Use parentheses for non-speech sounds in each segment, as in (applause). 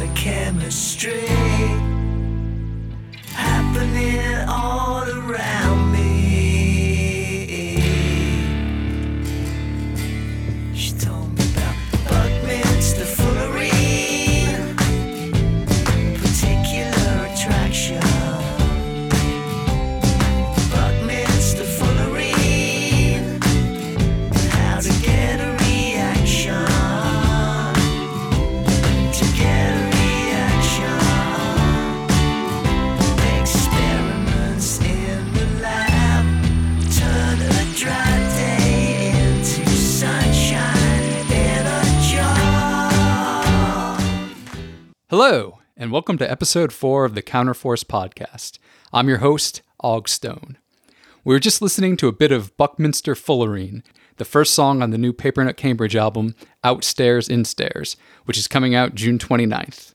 the chemistry and welcome to episode four of the Counterforce podcast. I'm your host, Og Stone. We were just listening to a bit of Buckminster Fullerene, the first song on the new Papernut Cambridge album, Outstairs Instairs, which is coming out June 29th.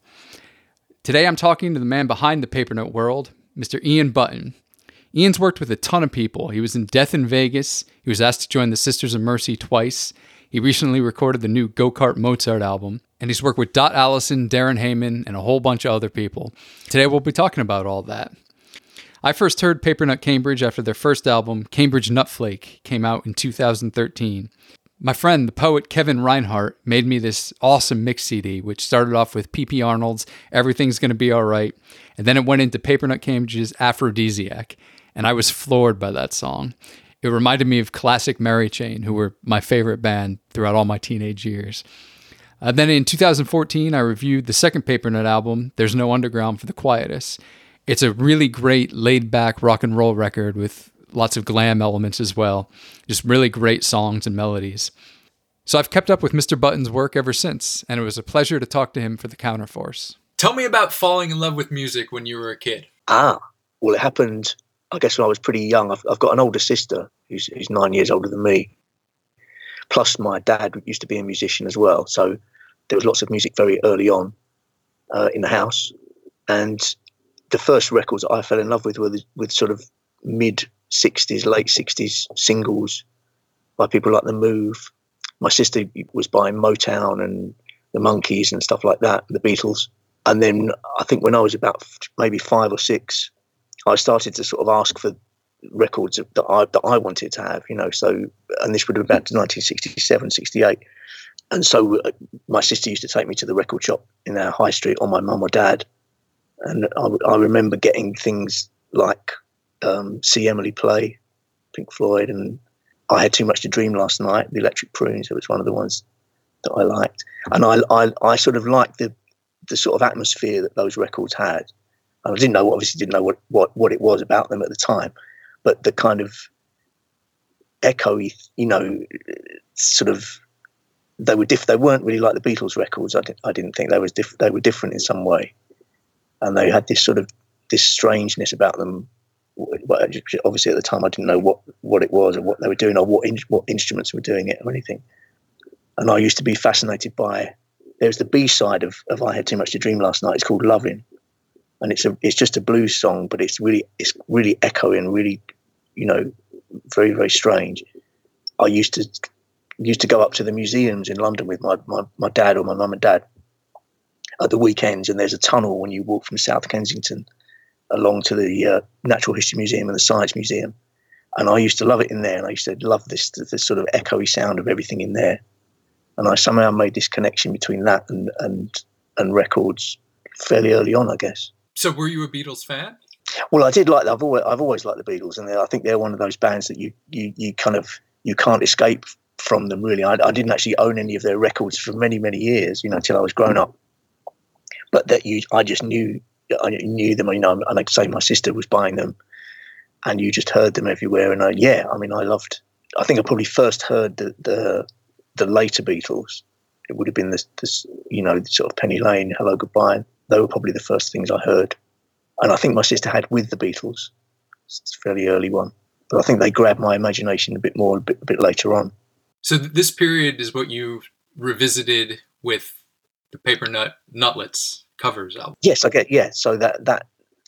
Today I'm talking to the man behind the Papernut world, Mr. Ian Button. Ian's worked with a ton of people. He was in Death in Vegas. He was asked to join the Sisters of Mercy twice. He recently recorded the new Go Kart Mozart album. And he's worked with Dot Allison, Darren Hayman, and a whole bunch of other people. Today we'll be talking about all that. I first heard Papernut Cambridge after their first album, Cambridge Nutflake, came out in 2013. My friend, the poet Kevin Reinhart, made me this awesome mix CD, which started off with P.P. Arnold's Everything's Gonna Be Alright, and then it went into Papernut Cambridge's Aphrodisiac, and I was floored by that song. It reminded me of classic Mary Chain, who were my favorite band throughout all my teenage years. Uh, then in 2014, I reviewed the second Papernut album, There's No Underground for the Quietest. It's a really great laid back rock and roll record with lots of glam elements as well. Just really great songs and melodies. So I've kept up with Mr. Button's work ever since, and it was a pleasure to talk to him for the Counterforce. Tell me about falling in love with music when you were a kid. Ah, well, it happened, I guess, when I was pretty young. I've, I've got an older sister who's, who's nine years older than me. Plus, my dad used to be a musician as well. So there was lots of music very early on uh, in the house. And the first records I fell in love with were the, with sort of mid 60s, late 60s singles by people like The Move. My sister was buying Motown and the Monkees and stuff like that, the Beatles. And then I think when I was about maybe five or six, I started to sort of ask for records that I that I wanted to have, you know. So, and this would have been about 1967, 68. And so, uh, my sister used to take me to the record shop in our high street, or my mum or dad, and I, I remember getting things like um, "See Emily Play," Pink Floyd, and I had too much to dream last night. The Electric Prunes. It was one of the ones that I liked, and I I, I sort of liked the the sort of atmosphere that those records had. I didn't know, obviously, didn't know what, what, what it was about them at the time, but the kind of echoey, you know, sort of they were diff- They weren't really like the Beatles records. I, di- I didn't think they was diff- they were different in some way, and they had this sort of this strangeness about them. But obviously, at the time, I didn't know what, what it was or what they were doing or what in- what instruments were doing it or anything. And I used to be fascinated by. There's the B side of, of "I Had Too Much to Dream Last Night." It's called "Loving," and it's a it's just a blues song, but it's really it's really echoing, really, you know, very very strange. I used to used to go up to the museums in London with my, my, my dad or my mum and dad at the weekends, and there's a tunnel when you walk from South Kensington along to the uh, Natural History Museum and the Science Museum, and I used to love it in there, and I used to love this this sort of echoey sound of everything in there, and I somehow made this connection between that and and and records fairly early on, I guess. So, were you a Beatles fan? Well, I did like. I've always I've always liked the Beatles, and I think they're one of those bands that you you you kind of you can't escape from them. Really, I, I didn't actually own any of their records for many many years, you know, until I was grown up. But that you, I just knew I knew them. You know, and like say, my sister was buying them, and you just heard them everywhere. And I, yeah, I mean, I loved. I think I probably first heard the the, the later Beatles. It would have been this, this, you know, sort of Penny Lane, Hello Goodbye. They were probably the first things I heard and I think my sister had with the Beatles. It's a fairly early one, but I think they grabbed my imagination a bit more a bit, a bit later on. So this period is what you revisited with the Papernut Nutlets covers album. Yes, I get yeah. So that that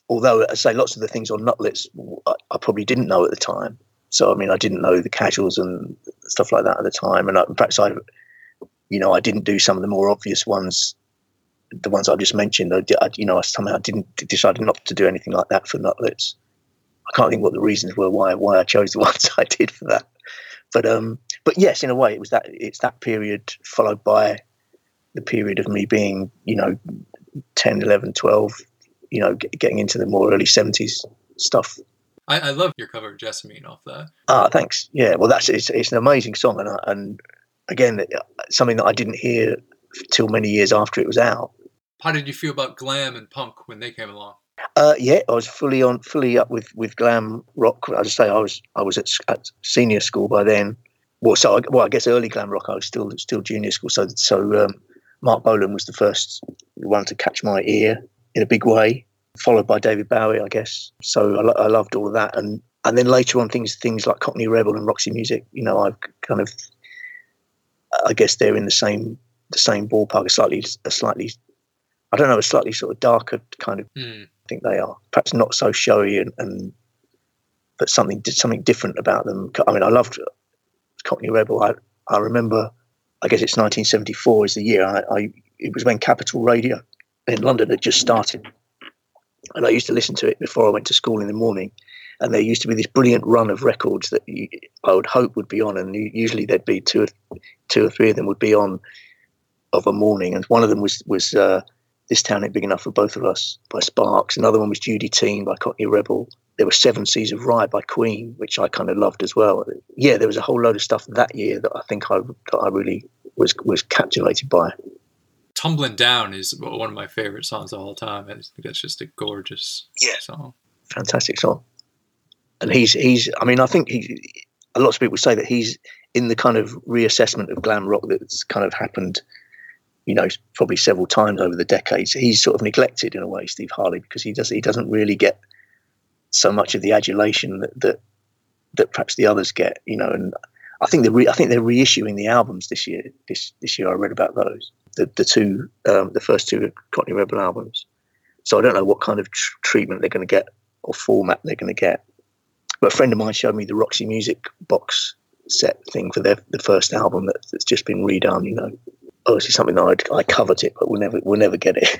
although I say lots of the things on Nutlets I, I probably didn't know at the time. So I mean, I didn't know the casuals and stuff like that at the time, and I, perhaps I, you know, I didn't do some of the more obvious ones the ones I just mentioned. I, I, you know, I somehow didn't decided not to do anything like that for Nutlets. I can't think what the reasons were why why I chose the (laughs) ones I did for that. But um, but yes, in a way, it was that it's that period followed by the period of me being, you know, 10, 11, 12, you know, get, getting into the more early 70s stuff. I, I love your cover of Jesamine off that. Ah, thanks. Yeah, well, that's it's, it's an amazing song, and I, and again, something that I didn't hear till many years after it was out. How did you feel about glam and punk when they came along? Uh, yeah, I was fully on, fully up with, with glam rock. As I say, I was I was at, at senior school by then. Well, so I, well, I guess early glam rock. I was still still junior school. So so um, Marc Bolan was the first one to catch my ear in a big way, followed by David Bowie, I guess. So I, lo- I loved all of that, and and then later on things things like Cockney Rebel and Roxy Music. You know, I've kind of, I guess they're in the same the same ballpark, a slightly a slightly, I don't know, a slightly sort of darker kind of. Hmm. I think they are perhaps not so showy and, and but something something different about them. I mean, I loved Cockney Rebel. I I remember, I guess it's 1974 is the year. I, I it was when Capital Radio in London had just started, and I used to listen to it before I went to school in the morning. And there used to be this brilliant run of records that you, I would hope would be on, and usually there'd be two, or, two or three of them would be on of a morning, and one of them was was uh, "This Town Ain't Big Enough for Both of Us" by Sparks. Another one was "Judy Teen" by Cockney Rebel. There was Seven Seas of Rhye by Queen, which I kind of loved as well. Yeah, there was a whole load of stuff that year that I think I that I really was was captivated by. Tumbling Down is one of my favorite songs of all time. I think that's just a gorgeous Yeah. song. fantastic song. And he's he's I mean I think he a lot of people say that he's in the kind of reassessment of glam rock that's kind of happened, you know, probably several times over the decades. He's sort of neglected in a way, Steve Harley, because he does he doesn't really get so much of the adulation that that, that perhaps the others get, you know. And I think they're re- I think they're reissuing the albums this year. This this year I read about those the the two um, the first two Cockney Rebel albums. So I don't know what kind of tr- treatment they're going to get or format they're going to get. But a friend of mine showed me the Roxy Music box set thing for their the first album that, that's just been redone. You know, obviously something that I'd, I covet it, but we'll never we'll never get it.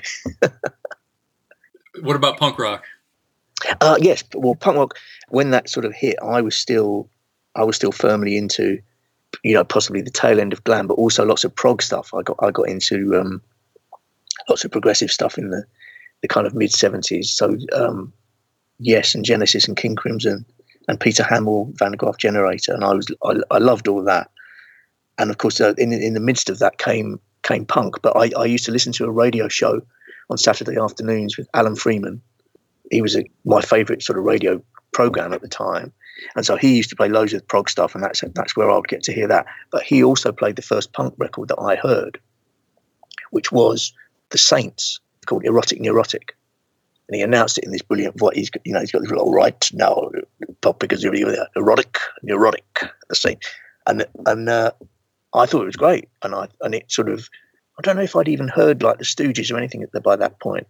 What about punk rock? (laughs) Uh, yes, well, punk rock when that sort of hit, I was still I was still firmly into, you know, possibly the tail end of glam, but also lots of prog stuff. I got I got into um, lots of progressive stuff in the the kind of mid seventies. So um, yes, and Genesis and King Crimson and Peter Hammill, Van der Graaf Generator, and I was I, I loved all that. And of course, uh, in in the midst of that came came punk. But I, I used to listen to a radio show on Saturday afternoons with Alan Freeman. He was a, my favourite sort of radio program at the time, and so he used to play loads of prog stuff, and that's that's where I would get to hear that. But he also played the first punk record that I heard, which was the Saints called Erotic Neurotic, and he announced it in this brilliant voice. He's got- you know he's got this little right now pop because you're erotic neurotic the same, and and uh, I thought it was great, and I and it sort of I don't know if I'd even heard like the Stooges or anything the, by that point.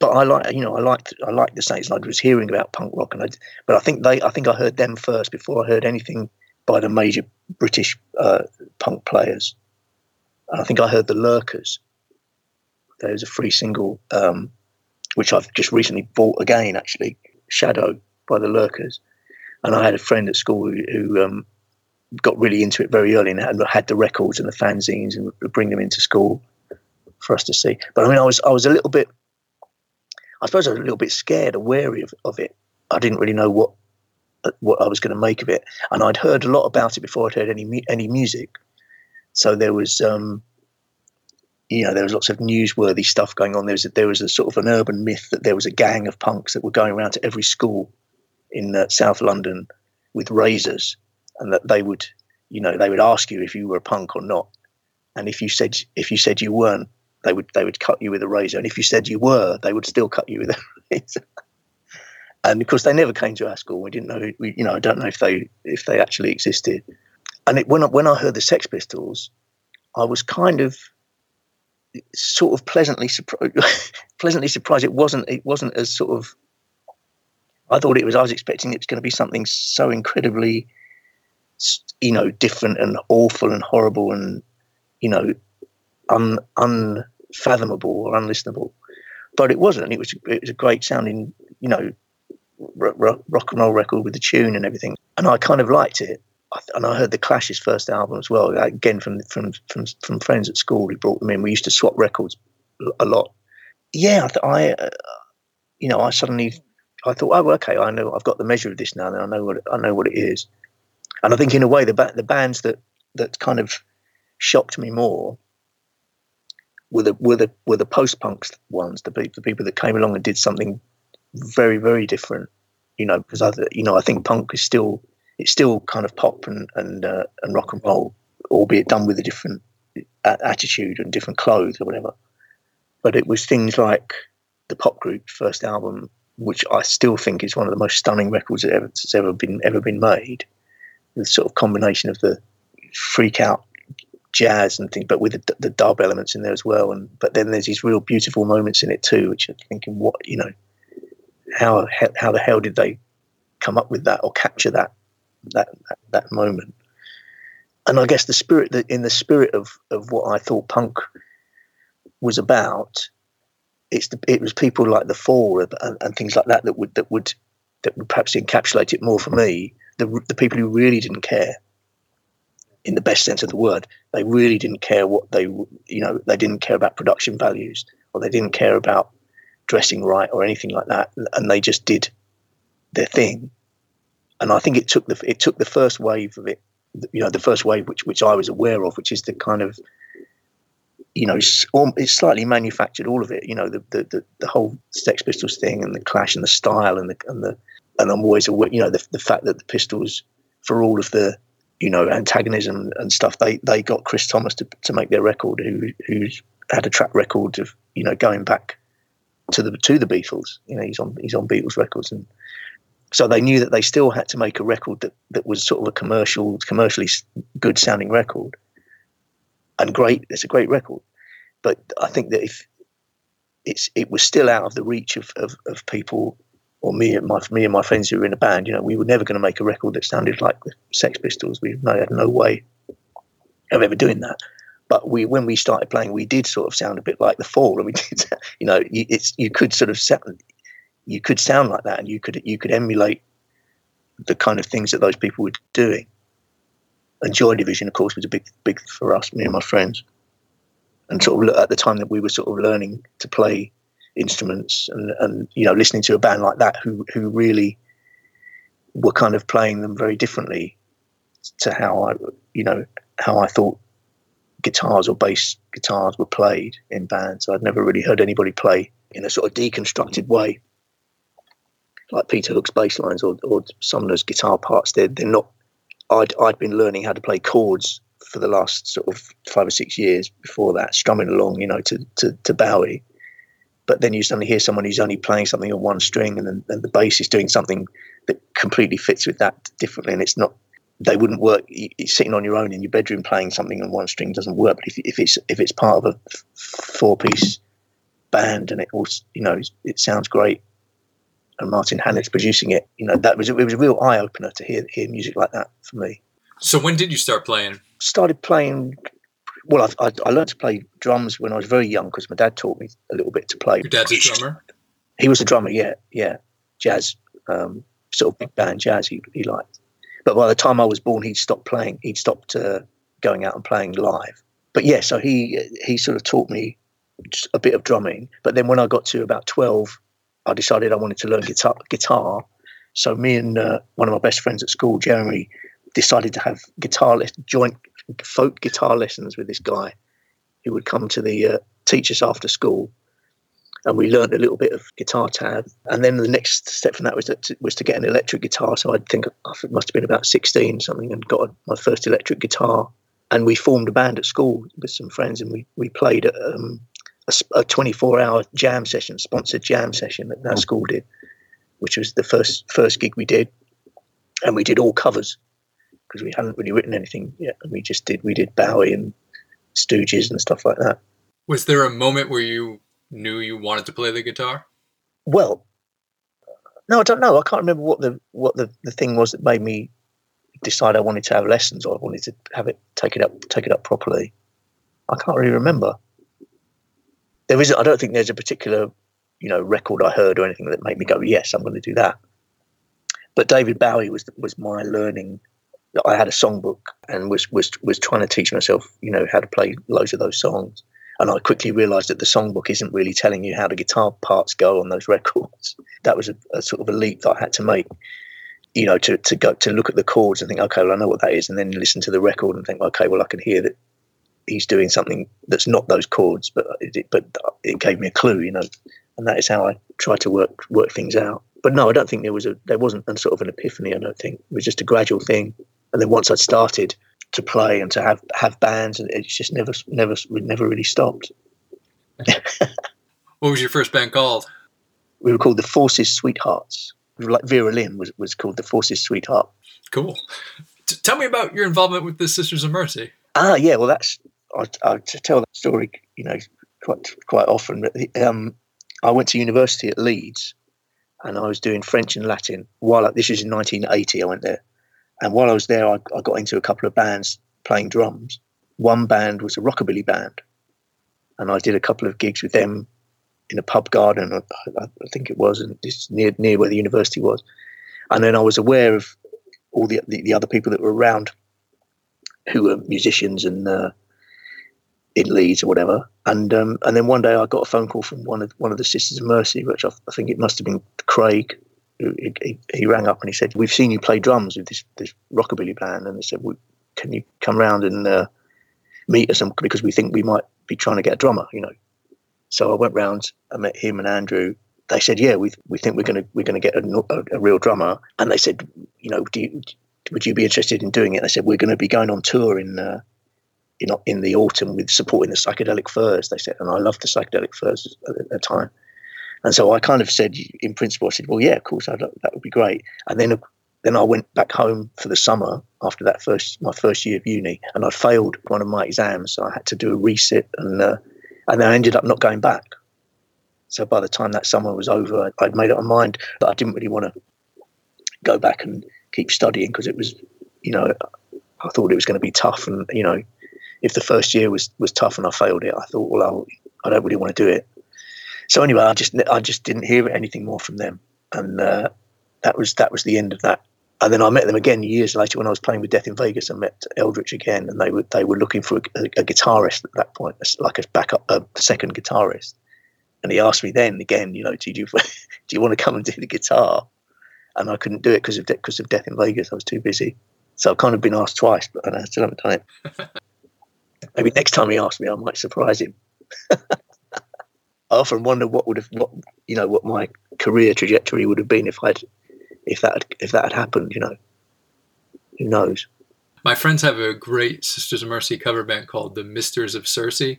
But I like, you know, I liked, I liked the Saints. and I was hearing about punk rock, and I, but I think they, I think I heard them first before I heard anything by the major British uh, punk players. And I think I heard the Lurkers. There was a free single, um, which I've just recently bought again, actually, Shadow by the Lurkers. And I had a friend at school who, who um, got really into it very early and had, the records and the fanzines and would bring them into school for us to see. But I mean, I was I was a little bit, I suppose I was a little bit scared or wary of, of it. I didn't really know what what I was going to make of it, and I'd heard a lot about it before I'd heard any any music. So there was, um, you know, there was lots of newsworthy stuff going on. There was a, there was a sort of an urban myth that there was a gang of punks that were going around to every school in uh, South London with razors, and that they would, you know, they would ask you if you were a punk or not, and if you said if you said you weren't, they would they would cut you with a razor, and if you said you were, they would still cut you with a (laughs) razor. And of course, they never came to our school. We didn't know, we, you know, I don't know if they if they actually existed. And it, when I, when I heard the Sex Pistols, I was kind of sort of pleasantly surprised. (laughs) pleasantly surprised. It wasn't. It wasn't as sort of. I thought it was. I was expecting it was going to be something so incredibly, you know, different and awful and horrible and, you know, un, un fathomable or unlistenable. But it wasn't. It was it was a great sounding, you know, rock, rock, rock and roll record with the tune and everything, and I kind of liked it. And I heard the Clash's first album as well. Again, from from from from friends at school who brought them in. We used to swap records a lot. Yeah, I uh, you know, I suddenly I thought, oh, okay, I know I've got the measure of this now, and I know what I know what it is. And I think in a way, the ba- the bands that that kind of shocked me more were the were the were the post punks ones, the, pe- the people that came along and did something very very different. You know, because I you know I think punk is still it's still kind of pop and and uh, and rock and roll, albeit done with a different attitude and different clothes or whatever. But it was things like the pop group first album, which I still think is one of the most stunning records that ever, that's ever been ever been made. The sort of combination of the freak out jazz and things, but with the, the dub elements in there as well. And but then there's these real beautiful moments in it too, which I'm thinking, what you know, how how the hell did they come up with that or capture that that that, that moment? And I guess the spirit that in the spirit of of what I thought punk was about, it's the, it was people like the Fall and, and things like that that would that would that would perhaps encapsulate it more for me. The the people who really didn't care in the best sense of the word. They really didn't care what they, you know, they didn't care about production values or they didn't care about dressing right or anything like that, and they just did their thing. And I think it took the it took the first wave of it, you know, the first wave which which I was aware of, which is the kind of, you know, it's, al- it's slightly manufactured all of it, you know, the the the, the whole Sex Pistols thing and the Clash and the style and the and the and I'm always aware, you know, the the fact that the Pistols, for all of the you know antagonism and stuff they they got chris thomas to, to make their record who who's had a track record of you know going back to the to the beatles. You know he's on he's on beatles records. And so they knew that they still had to make a record that that was sort of a commercial commercially good sounding record. And great it's a great record. But i think that if it's it was still out of the reach of of, of people or me and my me and my friends who were in a band, you know, we were never going to make a record that sounded like the Sex Pistols. We had no way of ever doing that. But we, when we started playing, we did sort of sound a bit like the Fall, and we (laughs) did, you know, you, it's you could sort of sound, you could sound like that, and you could you could emulate the kind of things that those people were doing. And Joy Division, of course, was a big big for us, me and my friends, and sort of at the time that we were sort of learning to play instruments and, and you know listening to a band like that who who really were kind of playing them very differently to how I you know how I thought guitars or bass guitars were played in bands. I'd never really heard anybody play in a sort of deconstructed way like Peter Hook's bass lines or, or Sumner's guitar parts. They're, they're not I'd, I'd been learning how to play chords for the last sort of five or six years before that, strumming along, you know, to, to, to Bowie but then you suddenly hear someone who's only playing something on one string and then and the bass is doing something that completely fits with that differently and it's not they wouldn't work sitting on your own in your bedroom playing something on one string doesn't work but if, if it's if it's part of a four piece band and it also you know it sounds great and Martin Hannett's producing it you know that was it was a real eye opener to hear hear music like that for me So when did you start playing? started playing well I, I, I learned to play drums when I was very young because my dad taught me a little bit to play Your dad's a drummer. he was a drummer, yeah, yeah, jazz, um, sort of big band jazz. He he liked, but by the time I was born, he'd stopped playing. He'd stopped uh, going out and playing live. But yeah, so he he sort of taught me a bit of drumming. But then when I got to about twelve, I decided I wanted to learn guitar. Guitar. So me and uh, one of my best friends at school, Jeremy, decided to have guitar les- joint folk guitar lessons with this guy who would come to the uh, teach us after school and we learned a little bit of guitar tab. And then the next step from that was to, was to get an electric guitar. So I think I must have been about 16 or something and got my first electric guitar. And we formed a band at school with some friends and we, we played at, um, a, s- a 24 hour jam session, sponsored jam session that our school did, which was the first first gig we did. And we did all covers because we hadn't really written anything yet. And we just did, we did Bowie and Stooges and stuff like that. Was there a moment where you knew you wanted to play the guitar? Well, no, I don't know. I can't remember what the what the, the thing was that made me decide I wanted to have lessons or I wanted to have it take it up take it up properly. I can't really remember. there isn't. I don't think there's a particular, you know, record I heard or anything that made me go, yes, I'm going to do that. But David Bowie was was my learning. I had a songbook and was was was trying to teach myself, you know, how to play loads of those songs. And I quickly realised that the songbook isn't really telling you how the guitar parts go on those (laughs) records. That was a, a sort of a leap that I had to make you know, to, to go to look at the chords and think, okay, well, I know what that is, and then listen to the record and think, okay, well, I can hear that he's doing something that's not those chords, but it, but it gave me a clue, you know, and that is how I try to work work things out. But no, I don't think there was a there wasn't a sort of an epiphany. I don't think it was just a gradual thing, and then once I'd started to play and to have have bands, and it's just never never never really stopped. (laughs) What was your first band called? We were called the Forces Sweethearts. Like Vera Lynn was was called the Forces Sweetheart. Cool. T- tell me about your involvement with the Sisters of Mercy. Ah, yeah. Well, that's I, I tell that story, you know, quite quite often. But um, I went to university at Leeds, and I was doing French and Latin. While this was in 1980, I went there, and while I was there, I, I got into a couple of bands playing drums. One band was a rockabilly band, and I did a couple of gigs with them in a pub garden. I, I think it was, and just near near where the university was. And then I was aware of all the the, the other people that were around, who were musicians and uh, in Leeds or whatever. And um, and then one day I got a phone call from one of one of the Sisters of Mercy, which I, I think it must have been Craig. He, he, rang up and he said, "We've seen you play drums with this this rockabilly band," and they said, well, "Can you come round and uh, meet us?" Because we think we might be trying to get a drummer, you know. So I went round. I met him and Andrew. They said, "Yeah, we we think we're to we're to get a, a, a real drummer." And they said, "You know, do you, would you be interested in doing it?" They said, "We're going to be going on tour in." Uh, in, in the autumn with supporting the psychedelic furs, they said, and I loved the psychedelic furs at the time. And so I kind of said, in principle, I said, well, yeah, of course, I'd, that would be great. And then, then I went back home for the summer after that first, my first year of uni, and I failed one of my exams, so I had to do a resit, and uh, and then I ended up not going back. So by the time that summer was over, I'd made up my mind that I didn't really want to go back and keep studying because it was, you know, I thought it was going to be tough, and you know, if the first year was was tough and I failed it, I thought, well, I'll, I don't really want to do it. So anyway, I just I just didn't hear anything more from them, and uh, that was that was the end of that. And then I met them again years later when I was playing with Death in Vegas. I met Eldritch again, and they were they were looking for a, a guitarist at that point, like a backup, a second guitarist. And he asked me then again, you know, do you (laughs) do you want to come and do the guitar? And I couldn't do it because of because of Death in Vegas. I was too busy. So I've kind of been asked twice, but I still haven't done it. (laughs) Maybe next time he asks me, I might surprise him. (laughs) I often wonder what would have, what you know, what my career trajectory would have been if I'd, if that, had, if that had happened. You know, who knows? My friends have a great Sisters of Mercy cover band called the Misters of Circe. (laughs)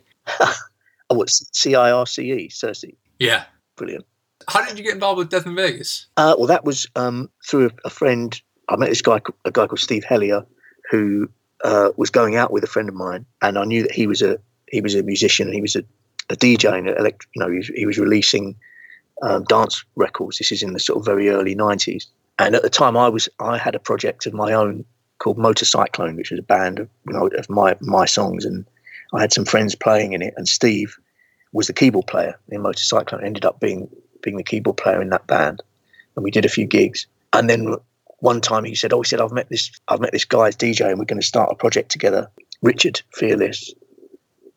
Oh, what's C I R C E, Circe? Yeah. Brilliant. How did you get involved with Death in Vegas? Uh, well, that was um, through a, a friend. I met this guy, a guy called Steve Hellier, who uh, was going out with a friend of mine, and I knew that he was a he was a musician. And he was a, a DJ, and elect, you know, he was, he was releasing um, dance records. This is in the sort of very early '90s, and at the time, I was I had a project of my own called Motorcyclone, which was a band of you know of my my songs, and I had some friends playing in it, and Steve was the keyboard player in Motorcyclone. Ended up being being the keyboard player in that band, and we did a few gigs. And then one time he said, "Oh, he said I've met this I've met this guy's DJ, and we're going to start a project together." Richard Fearless,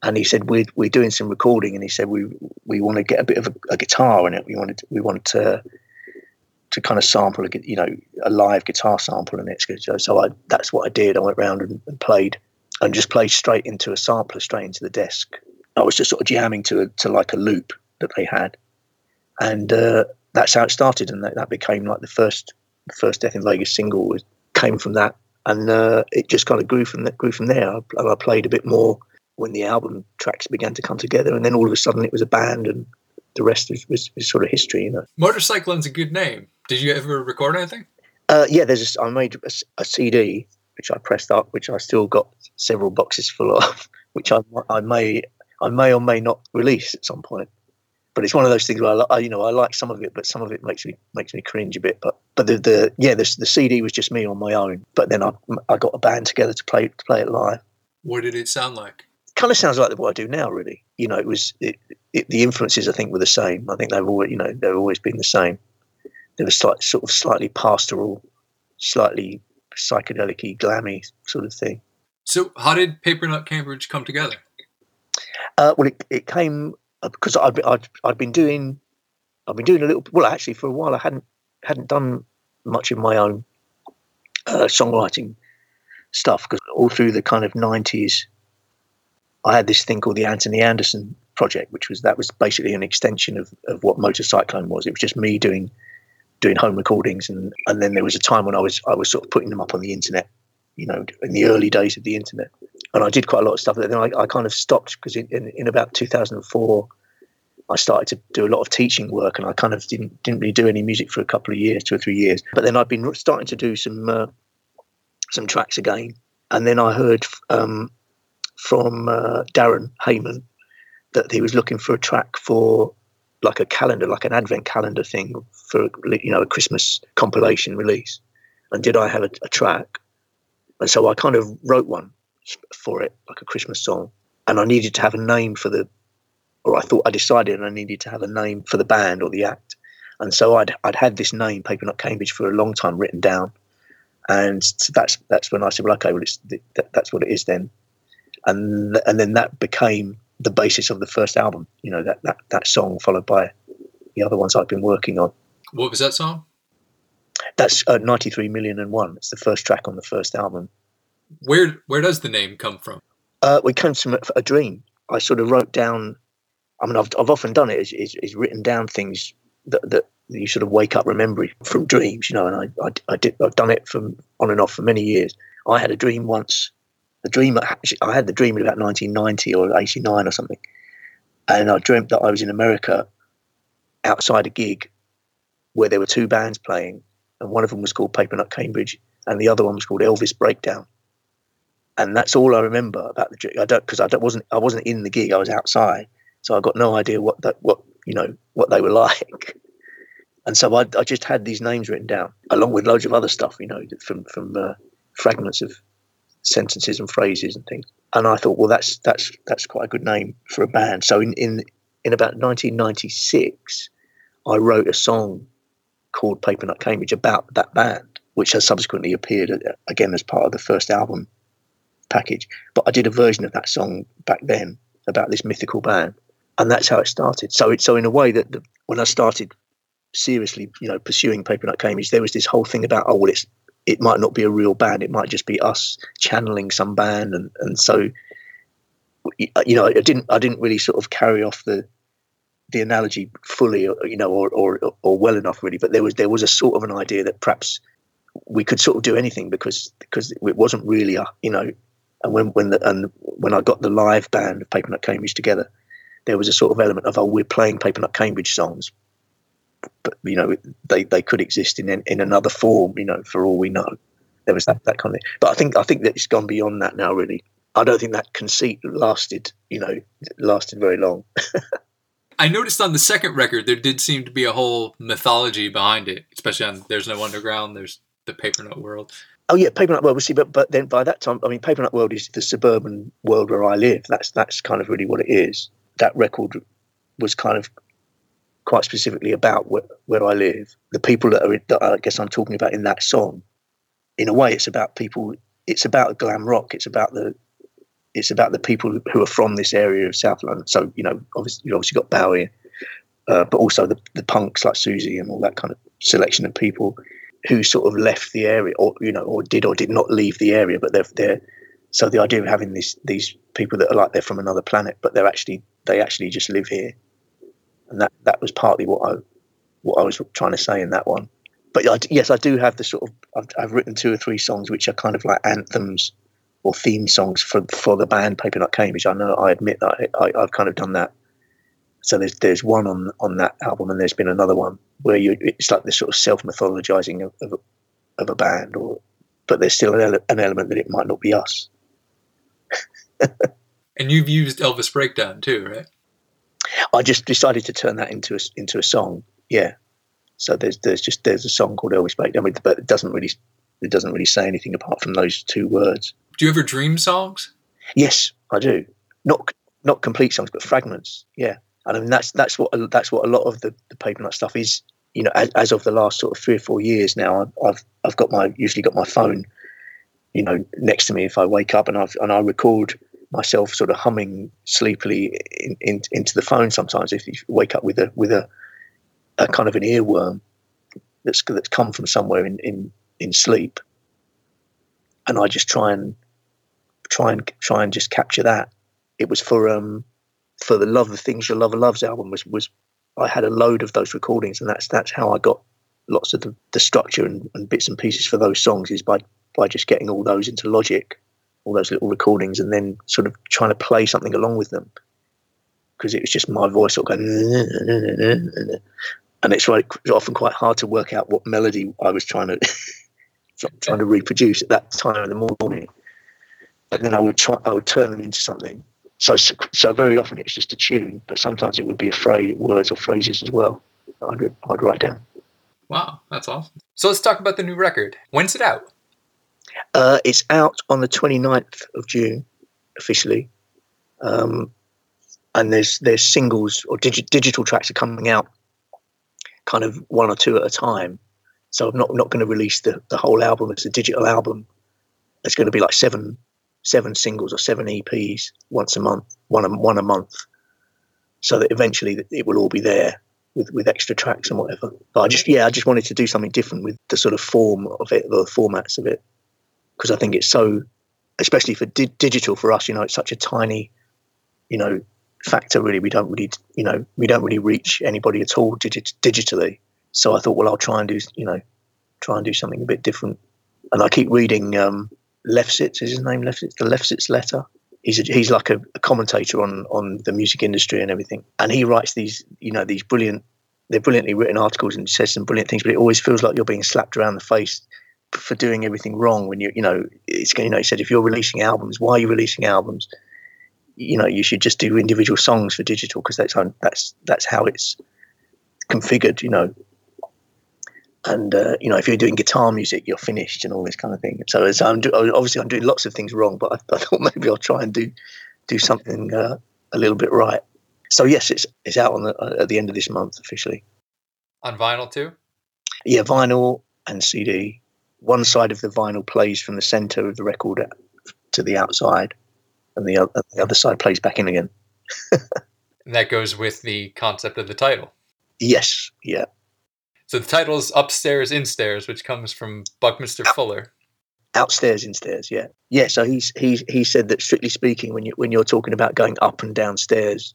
and he said we're we're doing some recording, and he said we we want to get a bit of a, a guitar in it. We wanted we want to to kind of sample a you know a live guitar sample in it. So, so I that's what I did. I went round and, and played and just played straight into a sampler, straight into the desk. I was just sort of jamming to a, to like a loop that they had, and uh, that's how it started. And that, that became like the first the first Death in Vegas single was came from that, and uh, it just kind of grew from that grew from there. I, and I played a bit more when the album tracks began to come together, and then all of a sudden it was a band, and the rest was, was, was sort of history, you know. Motorcyclone's a good name. Did you ever record anything? Uh, yeah, there's a I made a CD which I pressed up, which I still got several boxes full of, (laughs) which I, I may I may or may not release at some point. But it's one of those things where I, I, you know I like some of it, but some of it makes me makes me cringe a bit. But but the, the yeah the, the CD was just me on my own. But then I I got a band together to play to play it live. What did it sound like? Kind of sounds like what I do now. Really, you know, it was it, it, the influences. I think were the same. I think they've always, you know, they've always been the same. They were slight, sort of slightly pastoral, slightly psychedelic glammy sort of thing. So, how did Papernut Cambridge come together? Uh, well, it, it came uh, because I'd, I'd I'd been doing I've been doing a little. Well, actually, for a while I hadn't hadn't done much of my own uh, songwriting stuff because all through the kind of nineties, I had this thing called the Anthony Anderson project, which was that was basically an extension of, of what Motorcyclone was. It was just me doing doing home recordings, and and then there was a time when I was I was sort of putting them up on the internet, you know, in the early days of the internet, and I did quite a lot of stuff. But then I, I kind of stopped because in, in, in about two thousand and four. I started to do a lot of teaching work, and I kind of didn't didn't really do any music for a couple of years, two or three years. But then I've been starting to do some uh, some tracks again, and then I heard um, from uh, Darren Hayman that he was looking for a track for like a calendar, like an advent calendar thing for you know a Christmas compilation release. And did I have a, a track? And so I kind of wrote one for it, like a Christmas song, and I needed to have a name for the or I thought I decided I needed to have a name for the band or the act. And so I'd I'd had this name, Papernut Cambridge, for a long time written down. And so that's that's when I said, well, okay, well, it's that, that's what it is then. And and then that became the basis of the first album. You know that that that song followed by the other ones I've been working on. What was that song? That's uh, 93 million and one. It's the first track on the first album. Where Where does the name come from? Uh, we came from a, a dream. I sort of wrote down. I mean, I've, I've often done it. Is, is, is written down things that, that you sort of wake up remembering from dreams, you know. And I, I, I did. I've done it from on and off for many years. I had a dream once. A dream. I had the dream in about 1990 or 89 or something, and I dreamt that I was in America, outside a gig, where there were two bands playing, and one of them was called Papernut Cambridge, and the other one was called Elvis Breakdown and that's all I remember about the gig. I don't because I don't, wasn't I wasn't in the gig. I was outside, so I got no idea what that what you know what they were (laughs) like. And so I, I just had these names written down along with loads of other stuff, you know, from from uh, fragments of sentences and phrases and things. And I thought, well, that's that's that's quite a good name for a band. So in in in about 1996, I wrote a song called Papernut Cambridge about that band, which has subsequently appeared again as part of the first album package. But I did a version of that song back then about this mythical band, and that's how it started. So it, so in a way that the, when I started seriously, you know, pursuing Papernut Cambridge, there was this whole thing about oh well, it's it might not be a real band, it might just be us channeling some band, and and so uh, you know, I didn't I didn't really sort of carry off the the analogy fully, uh, you know, or, or or well enough really. But there was there was a sort of an idea that perhaps we could sort of do anything because because it wasn't really a you know and when when the, and when I got the live band of Papernut Cambridge together, there was a sort of element of oh we're playing Papernut Cambridge songs, you know they, they could exist in in another form you know for all we know. There was that that kind of thing. But I think I think that it's gone beyond that now. Really, I don't think that conceit lasted you know lasted very long. (laughs) I noticed on the second record there did seem to be a whole mythology behind it, especially on "There's No Underground." There's the Papernut World. Oh yeah, Papernut World. See, but but then by that time, I mean, Papernut World is the suburban world where I live. That's that's kind of really what it is. That record was kind of quite specifically about where, where I live. The people that are that I guess I'm talking about in that song. In a way, it's about people. It's about glam rock. It's about the. It's about the people who are from this area of South London. So you know, obviously, you obviously got Bowie, uh, but also the the punks like Siouxsie and all that kind of selection of people who sort of left the area, or you know, or did or did not leave the area, but they're they're. So the idea of having these these people that are like they're from another planet, but they're actually they actually just live here, and that that was partly what I what I was trying to say in that one. But I, yes, I do have the sort of I've, I've written two or three songs which are kind of like anthems or theme songs for for the band Papernut Cambridge. I know I admit that I, I, I've kind of done that. So there's there's one on on that album, and there's been another one where you it's like this sort of self mythologizing of, of, a, of a band, or but there's still an, ele- an element that it might not be us. (laughs) And you've used Elvis Breakdown too, right? I just decided to turn that into a into a song. Yeah. So there's there's just there's a song called Elvis Breakdown, but it doesn't really it doesn't really say anything apart from those two words. Do you ever dream songs? Yes, I do. not not complete songs, but fragments. Yeah, and I mean that's that's what that's what a lot of the, the paper nut stuff is. You know, as, as of the last sort of three or four years now, I've I've got my usually got my phone, you know, next to me if I wake up and I and I record myself sort of humming sleepily in, in, into the phone. Sometimes if you wake up with a with a, a kind of an earworm that's that's come from somewhere in in in sleep, and I just try and try and try and just capture that. It was for um for the love of things your lover loves album was was I had a load of those recordings and that's that's how I got lots of the, the structure and, and bits and pieces for those songs is by by just getting all those into Logic, all those little recordings, and then sort of trying to play something along with them because it was just my voice sort of going, and it's like it's often quite hard to work out what melody I was trying to (laughs) trying to reproduce at that time in the morning. And then I would try, I would turn them into something. So, so very often it's just a tune, but sometimes it would be a phrase, words or phrases as well. I'd, I'd write down. Wow, that's awesome. So let's talk about the new record. When's it out? Uh, it's out on the 29th of June, officially. Um, and there's there's singles or digi- digital tracks are coming out, kind of one or two at a time. So I'm not not going to release the, the whole album as a digital album. It's going to be like seven seven singles or seven EPs once a month, one a, one a month, so that eventually it will all be there with, with extra tracks and whatever. But I just yeah, I just wanted to do something different with the sort of form of it, the formats of it, because I think it's so, especially for di- digital for us, you know, it's such a tiny, you know, factor. Really, we don't really, you know, we don't really reach anybody at all digi- digitally. So I thought, well, I'll try and do, you know, try and do something a bit different. And I keep reading um, Lefsetz is his name. Lefsetz, the Lefsetz letter. He's a, he's like a, a commentator on on the music industry and everything, and he writes these you know these brilliant they're brilliantly written articles and says some brilliant things, but it always feels like you're being slapped around the face for doing everything wrong. When you you know it's you know he said if you're releasing albums, why are you releasing albums? You know you should just do individual songs for digital because that's how, that's that's how it's configured. You know and uh, you know if you're doing guitar music you're finished and all this kind of thing so, so I'm do- obviously i'm doing lots of things wrong but i, I thought (laughs) maybe i'll try and do do something uh, a little bit right so yes it's it's out on the uh, at the end of this month officially On vinyl too? yeah vinyl and cd one side of the vinyl plays from the center of the record to the outside and the, other, the other side plays back in again (laughs) And that goes with the concept of the title. yes yeah So the title is Upstairs Instairs, which comes from Buckminster Fuller. outstairs instairs yeah yeah so he's he's he said that strictly speaking when you when you're talking about going up and downstairs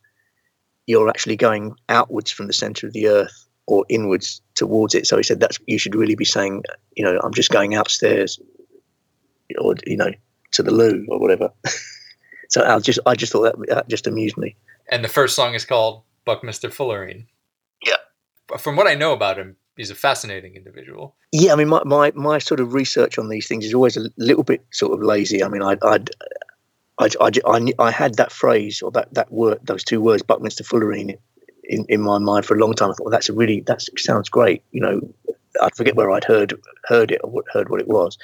you're actually going outwards from the center of the earth or inwards towards it so he said that's you should really be saying you know i'm just going upstairs or you know to the loo or whatever (laughs) so i just i just thought that, that just amused me And the first song is called Buckminster Fullerene. Yeah. From what I know about him, he's a fascinating individual. Yeah, I mean, my, my, my sort of research on these things is always a little bit sort of lazy. I mean, I I'd, I I I knew- I had that phrase or that that word, those two words, Buckminster Fullerene, in, in my mind for a long time. I thought, well, that's a really that sounds great. You know, I forget where I'd heard heard it or heard what it was,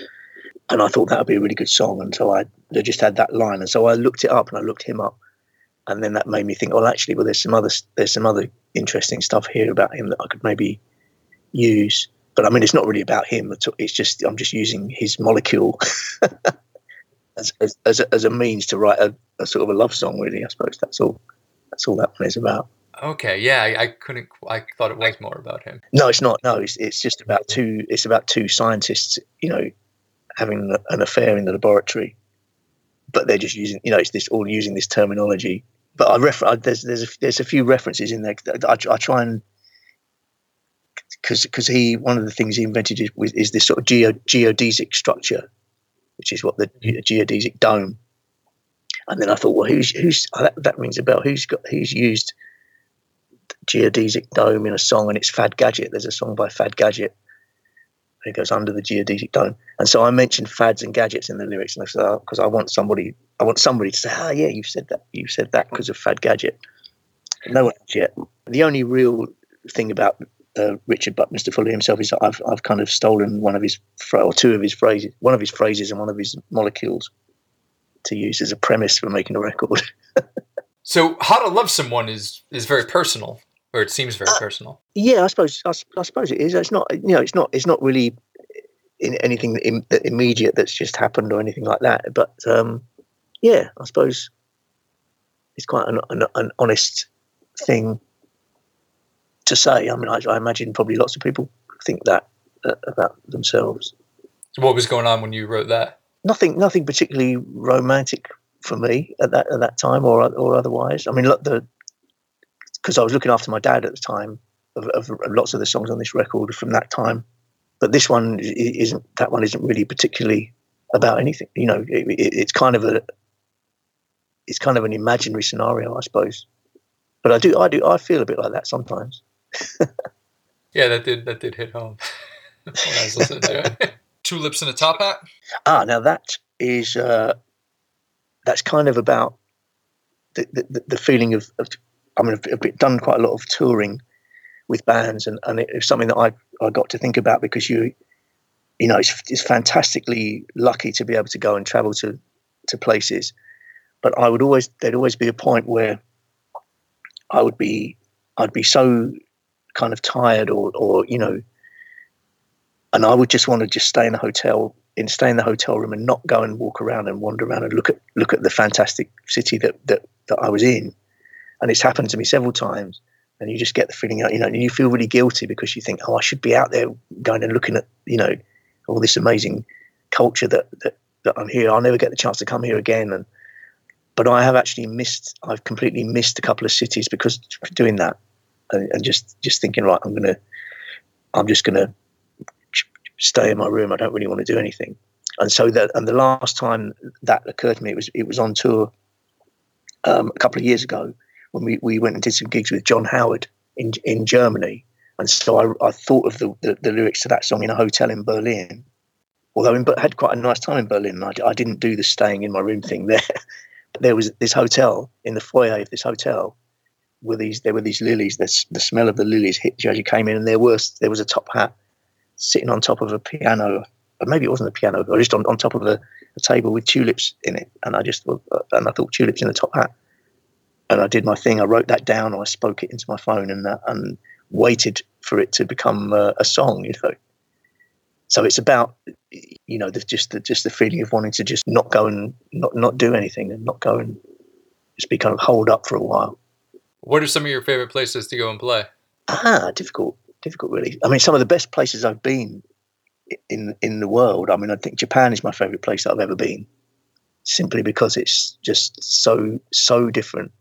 and I thought that would be a really good song. And so I just had that line, and so I looked it up and I looked him up, and then that made me think, well, actually, well, there's some other there's some other interesting stuff here about him that I could maybe use. But I mean, it's not really about him. It's it's just I'm just using his molecule (laughs) as as, as, a, as a means to write a, a sort of a love song. Really, I suppose that's all. That's all that one is about. Okay, yeah, I, I couldn't. I thought it was more about him. No, it's not. No, it's it's just about two. It's about two scientists, you know, having an affair in the laboratory, but they're just using, you know, it's this all using this terminology. But I refer I, there's there's a, there's a few references in there. that I, I try and because because he one of the things he invented is, is this sort of geo, geodesic structure, which is what the mm-hmm. geodesic dome. And then I thought, well, who's who's that, that rings a bell? Who's got who's used geodesic dome in a song? And it's Fad Gadget. There's a song by Fad Gadget. It goes under the geodesic dome, and so I mentioned fads and gadgets in the lyrics, and I said because I want somebody, I want somebody to say, ah, yeah, you said that, you said that because of Fad Gadget. No one yet. The only real thing about uh, Richard Buckminster Fuller himself is that I've I've kind of stolen one of his or two of his phrases, one of his phrases and one of his molecules, to use as a premise for making a record. (laughs) So, how to love someone is is very personal, or it seems very personal. yeah, I suppose I, I suppose it is. It's not you know it's not it's not really in anything Im- immediate that's just happened or anything like that. But um, yeah, I suppose it's quite an, an, an honest thing to say. I mean, I, I imagine probably lots of people think that uh, about themselves. What was going on when you wrote that? Nothing, nothing particularly romantic for me at that at that time or or otherwise. I mean, look, the because I was looking after my dad at the time of, of lots of the songs on this record from that time, but this one isn't. That one isn't really particularly about anything. You know, it, it, it's kind of a it's kind of an imaginary scenario, I suppose. But I do, I do, I feel a bit like that sometimes. (laughs) Yeah, that did that did hit home. (laughs) when I was listening to it. (laughs) Tulips in a top hat. Ah, now that is uh, that's kind of about the the, the feeling of, of I mean, I've, done quite a lot of touring with bands, and, and it's something that I I got to think about because you you know it's it's fantastically lucky to be able to go and travel to to places, but I would always there'd always be a point where I would be I'd be so kind of tired or or you know and I would just want to just stay in a hotel in stay in the hotel room and not go and walk around and wander around and look at look at the fantastic city that that, that I was in. And it's happened to me several times. And you just get the feeling, you know, you feel really guilty because you think, oh, I should be out there going and looking at, you know, all this amazing culture that that, that I'm here. I'll never get the chance to come here again. And but I have actually missed. I've completely missed a couple of cities because doing that, and, and just just thinking, right, I'm gonna, I'm just gonna stay in my room. I don't really want to do anything. And so that, and the last time that occurred to me, it was it was on tour um, a couple of years ago when we, we went and did some gigs with John Howard in in Germany. And so I, I thought of the, the, the lyrics to that song in a hotel in Berlin. Although I had quite a nice time in Berlin, I, I didn't do the staying in my room thing (laughs) there. But there was this hotel in the foyer of this hotel were these there were these lilies. The, the smell of the lilies hit you as you came in, and there was there was a top hat sitting on top of a piano, or maybe it wasn't a piano, or just on, on top of a, a table with tulips in it. And I just thought, uh, and I thought tulips in the top hat. And I did my thing. I wrote that down. I spoke it into my phone, and uh, and waited for it to become uh, a song. You know. So it's about, you know, the, just the just the feeling of wanting to just not go and not not do anything and not go and just be kind of holed up for a while. What are some of your favorite places to go and play? Ah, difficult, difficult, really. I mean, some of the best places I've been in in the world. I mean, I think Japan is my favorite place that I've ever been, simply because it's just so so different.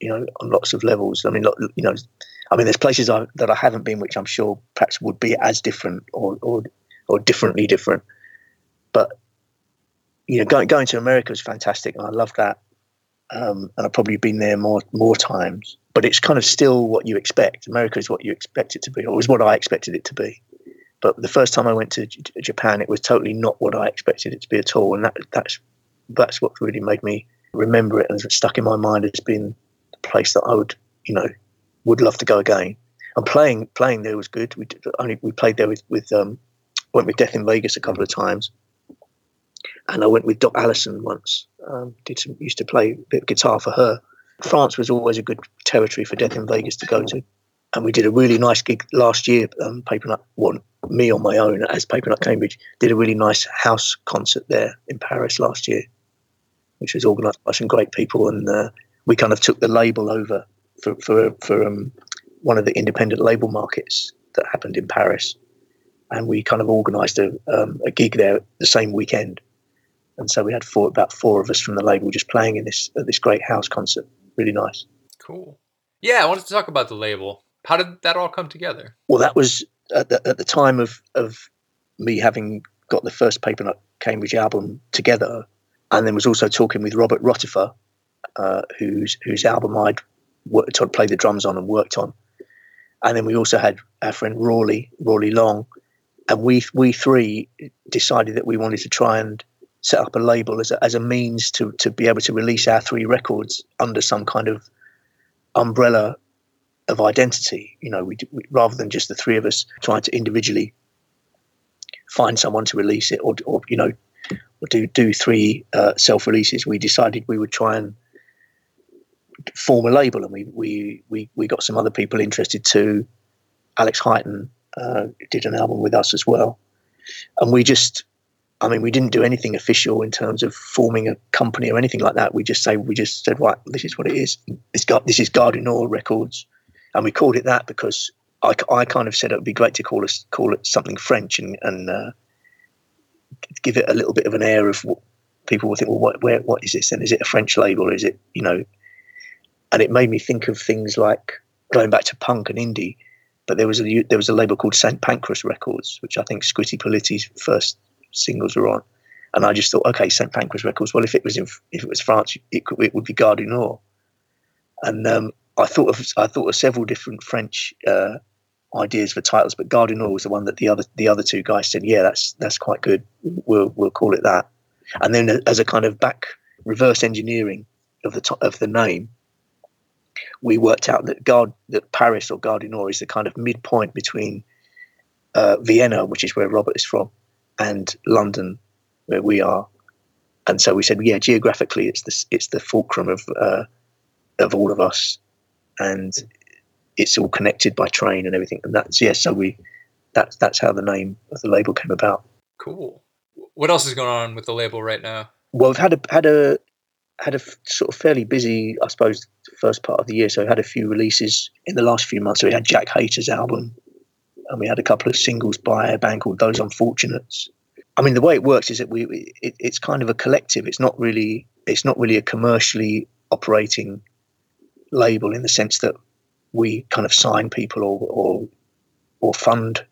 You know, on lots of levels. I mean, you know, I mean, there's places I, that I haven't been, which I'm sure perhaps would be as different or or or differently different. But you know, going going to America was fantastic, and I love that. Um, and I've probably been there more more times. But it's kind of still what you expect. America is what you expect it to be, or was what I expected it to be. But the first time I went to J- Japan, it was totally not what I expected it to be at all, and that that's that's what really made me remember it and stuck in my mind as being the place that I would, you know, would love to go again. And playing playing there was good. We only we played there with with um, went with Death in Vegas a couple of times, and I went with Dot Allison once. Um, did some used to play a bit of guitar for her. France was always a good territory for Death in Vegas to go to, and we did a really nice gig last year. Um, Papernut, one me on my own as Papernut Cambridge did a really nice house concert there in Paris last year, which was organised by some great people, and uh, we kind of took the label over for for for um, one of the independent label markets that happened in Paris, and we kind of organised a um, a gig there the same weekend, and so we had four about four of us from the label just playing in this uh, this great house concert. Really nice. Cool. Yeah, I wanted to talk about the label. How did that all come together? Well, that was at the, at the time of of me having got the first Papernut Cambridge album together, and then was also talking with Robert Rotifer, uh, whose whose album I'd worked on, played the drums on, and worked on, and then we also had our friend Rawley Rawley Long, and we we three decided that we wanted to try and set up a label as a, as a means to to be able to release our three records under some kind of umbrella of identity. You know, we, we rather than just the three of us trying to individually find someone to release it, or, or you know, do do three uh, self releases, we decided we would try and form a label, and we we we we got some other people interested too. Alex Highton uh, did an album with us as well, and we just. I mean, we didn't do anything official in terms of forming a company or anything like that. We just say we just said, right, this is what it is. It's got this is Gare du Nord Records, and we called it that because I, I kind of said it would be great to call us call it something French and and uh, give it a little bit of an air of what people will think. Well, what where what is this? And is it a French label? Is it you know? And it made me think of things like going back to punk and indie. But there was a there was a label called Saint Pancras Records, which I think Scritti Politti's first singles were on. And I just thought, okay, Saint Pancras Records. Well, if it was in, if it was France, it, could, it would be Gare du Nord. And um, I thought of I thought of several different French uh, ideas for titles, but Gare du Nord was the one that the other the other two guys said, yeah, that's that's quite good. We'll we'll call it that. And then as a kind of back reverse engineering of the of the name, we worked out that Gard that Paris or Nord is the kind of midpoint between uh, Vienna, which is where Robert is from, and London, where we are. And so we said, yeah, geographically, it's the it's the fulcrum of uh, of all of us, and it's all connected by train and everything. And that's yeah. So we that's that's how the name of the label came about. Cool. What else is going on with the label right now? Well, we've had a had a had a sort of fairly busy, I suppose, first part of the year. So we had a few releases in the last few months. So we had Jack Hayter's album, and we had a couple of singles by a band called Those Unfortunates. I mean, the way it works is that we it, it's kind of a collective. It's not really it's not really a commercially operating label in the sense that we kind of sign people or or or fund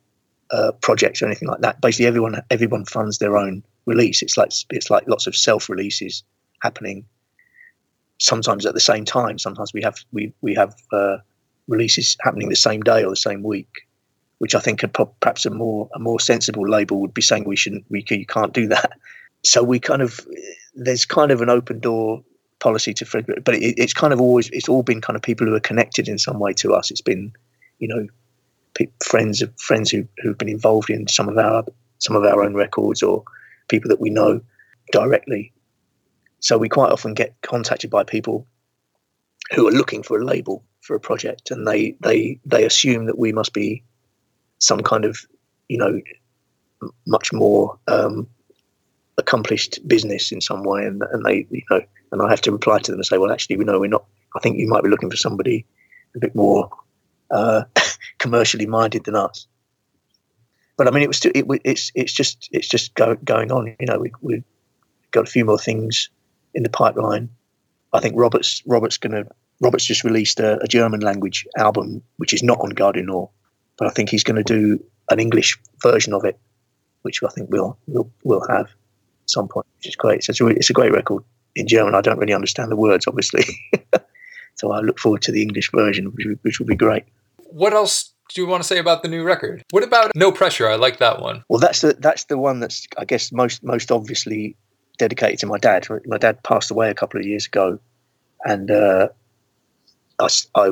uh, projects or anything like that. Basically, everyone everyone funds their own release. It's like it's like lots of self releases happening. Sometimes at the same time. Sometimes we have we we have uh, releases happening the same day or the same week, which I think pro- perhaps a more a more sensible label would be saying we shouldn't we you can't do that. (laughs) So we kind of there's kind of an open door policy to Fred, but it, it's kind of always it's all been kind of people who are connected in some way to us. It's been, you know, friends of friends who who've been involved in some of our some of our own records or people that we know directly. So we quite often get contacted by people who are looking for a label for a project, and they they they assume that we must be some kind of, you know, much more um, accomplished business in some way, and and they you know and I have to reply to them and say, well, actually, we know we're not. I think you might be looking for somebody a bit more uh, (laughs) commercially minded than us. But I mean, it was still, it, it's it's just it's just go, going on. You know, we we've got a few more things in the pipeline. I think Robert's Robert's going to Robert's just released a, a, German language album, which is not on du Nord, but I think he's going to do an English version of it, which I think we'll we'll we'll have at some point, which is great. So it's a, it's a great record in German. I don't really understand the words, obviously. (laughs) so I look forward to the English version, which, which will be great. What else do you want to say about the new record? What about No Pressure? I like that one. Well, that's the that's the one that's I guess most most obviously dedicated to my dad. My dad passed away a couple of years ago, and uh, I, I,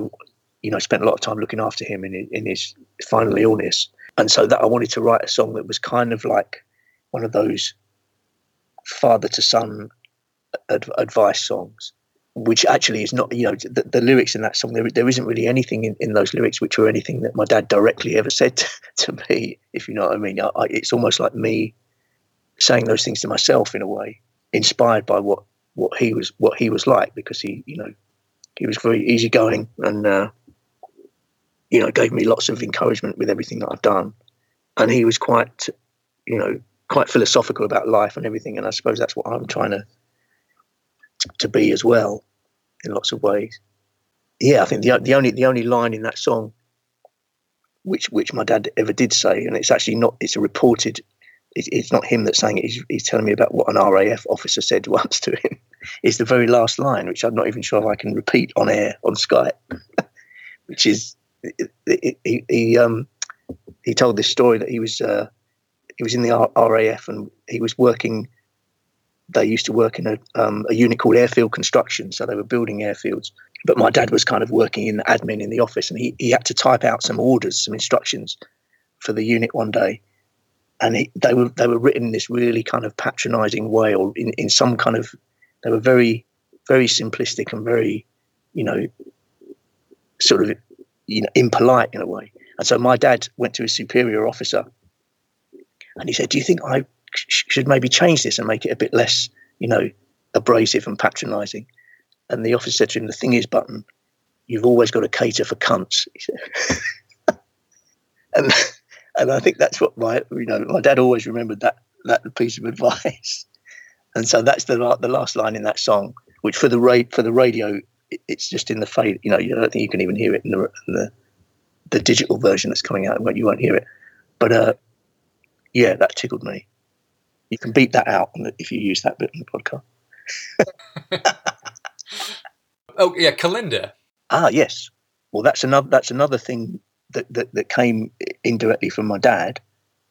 you know, spent a lot of time looking after him in in his final illness, and so that I wanted to write a song that was kind of like one of those father to son ad- advice songs, which actually is not, you know, the, the lyrics in that song, there, there isn't really anything in, in those lyrics which were anything that my dad directly ever said to, (laughs) to me, if you know what I mean. I, I, it's almost like me saying those things to myself in a way, inspired by what, what he was what he was like, because he, you know, he was very easygoing and, uh, you know, gave me lots of encouragement with everything that I've done. And he was quite, you know, quite philosophical about life and everything. And I suppose that's what I'm trying to to be as well in lots of ways. Yeah, I think the the only the only line in that song, which which my dad ever did say, and it's actually not it's a reported, it's not him that's saying it. He's, he's telling me about what an RAF officer said (laughs) once to him. Is the very last line, which I'm not even sure if I can repeat on air on Skype, (laughs) which is he he um he told this story that he was uh, he was in the RAF and he was working they used to work in a, um, a unit called airfield construction. So they were building airfields. But my dad was kind of working in admin in the office and he, he had to type out some orders, some instructions for the unit one day. And he, they were they were written in this really kind of patronising way, or in, in some kind of they were very very simplistic and very you know sort of you know impolite in a way. And so my dad went to his superior officer, and he said, "Do you think I sh- should maybe change this and make it a bit less you know abrasive and patronising?" And the officer said to him, "The thing is, Button, you've always got to cater for cunts." (laughs) And and I think that's what my you know my dad always remembered that that piece of advice. (laughs) And so that's the the last line in that song, which for the ra- for the radio, it, it's just in the fade. You know, you don't think you can even hear it in the in the, the digital version that's coming out. You won't hear it, but uh, yeah, that tickled me. You can beat that out if you use that bit in the podcast. (laughs) Oh yeah, Kalinda. Ah, yes. Well, that's another that's another thing that, that that came indirectly from my dad.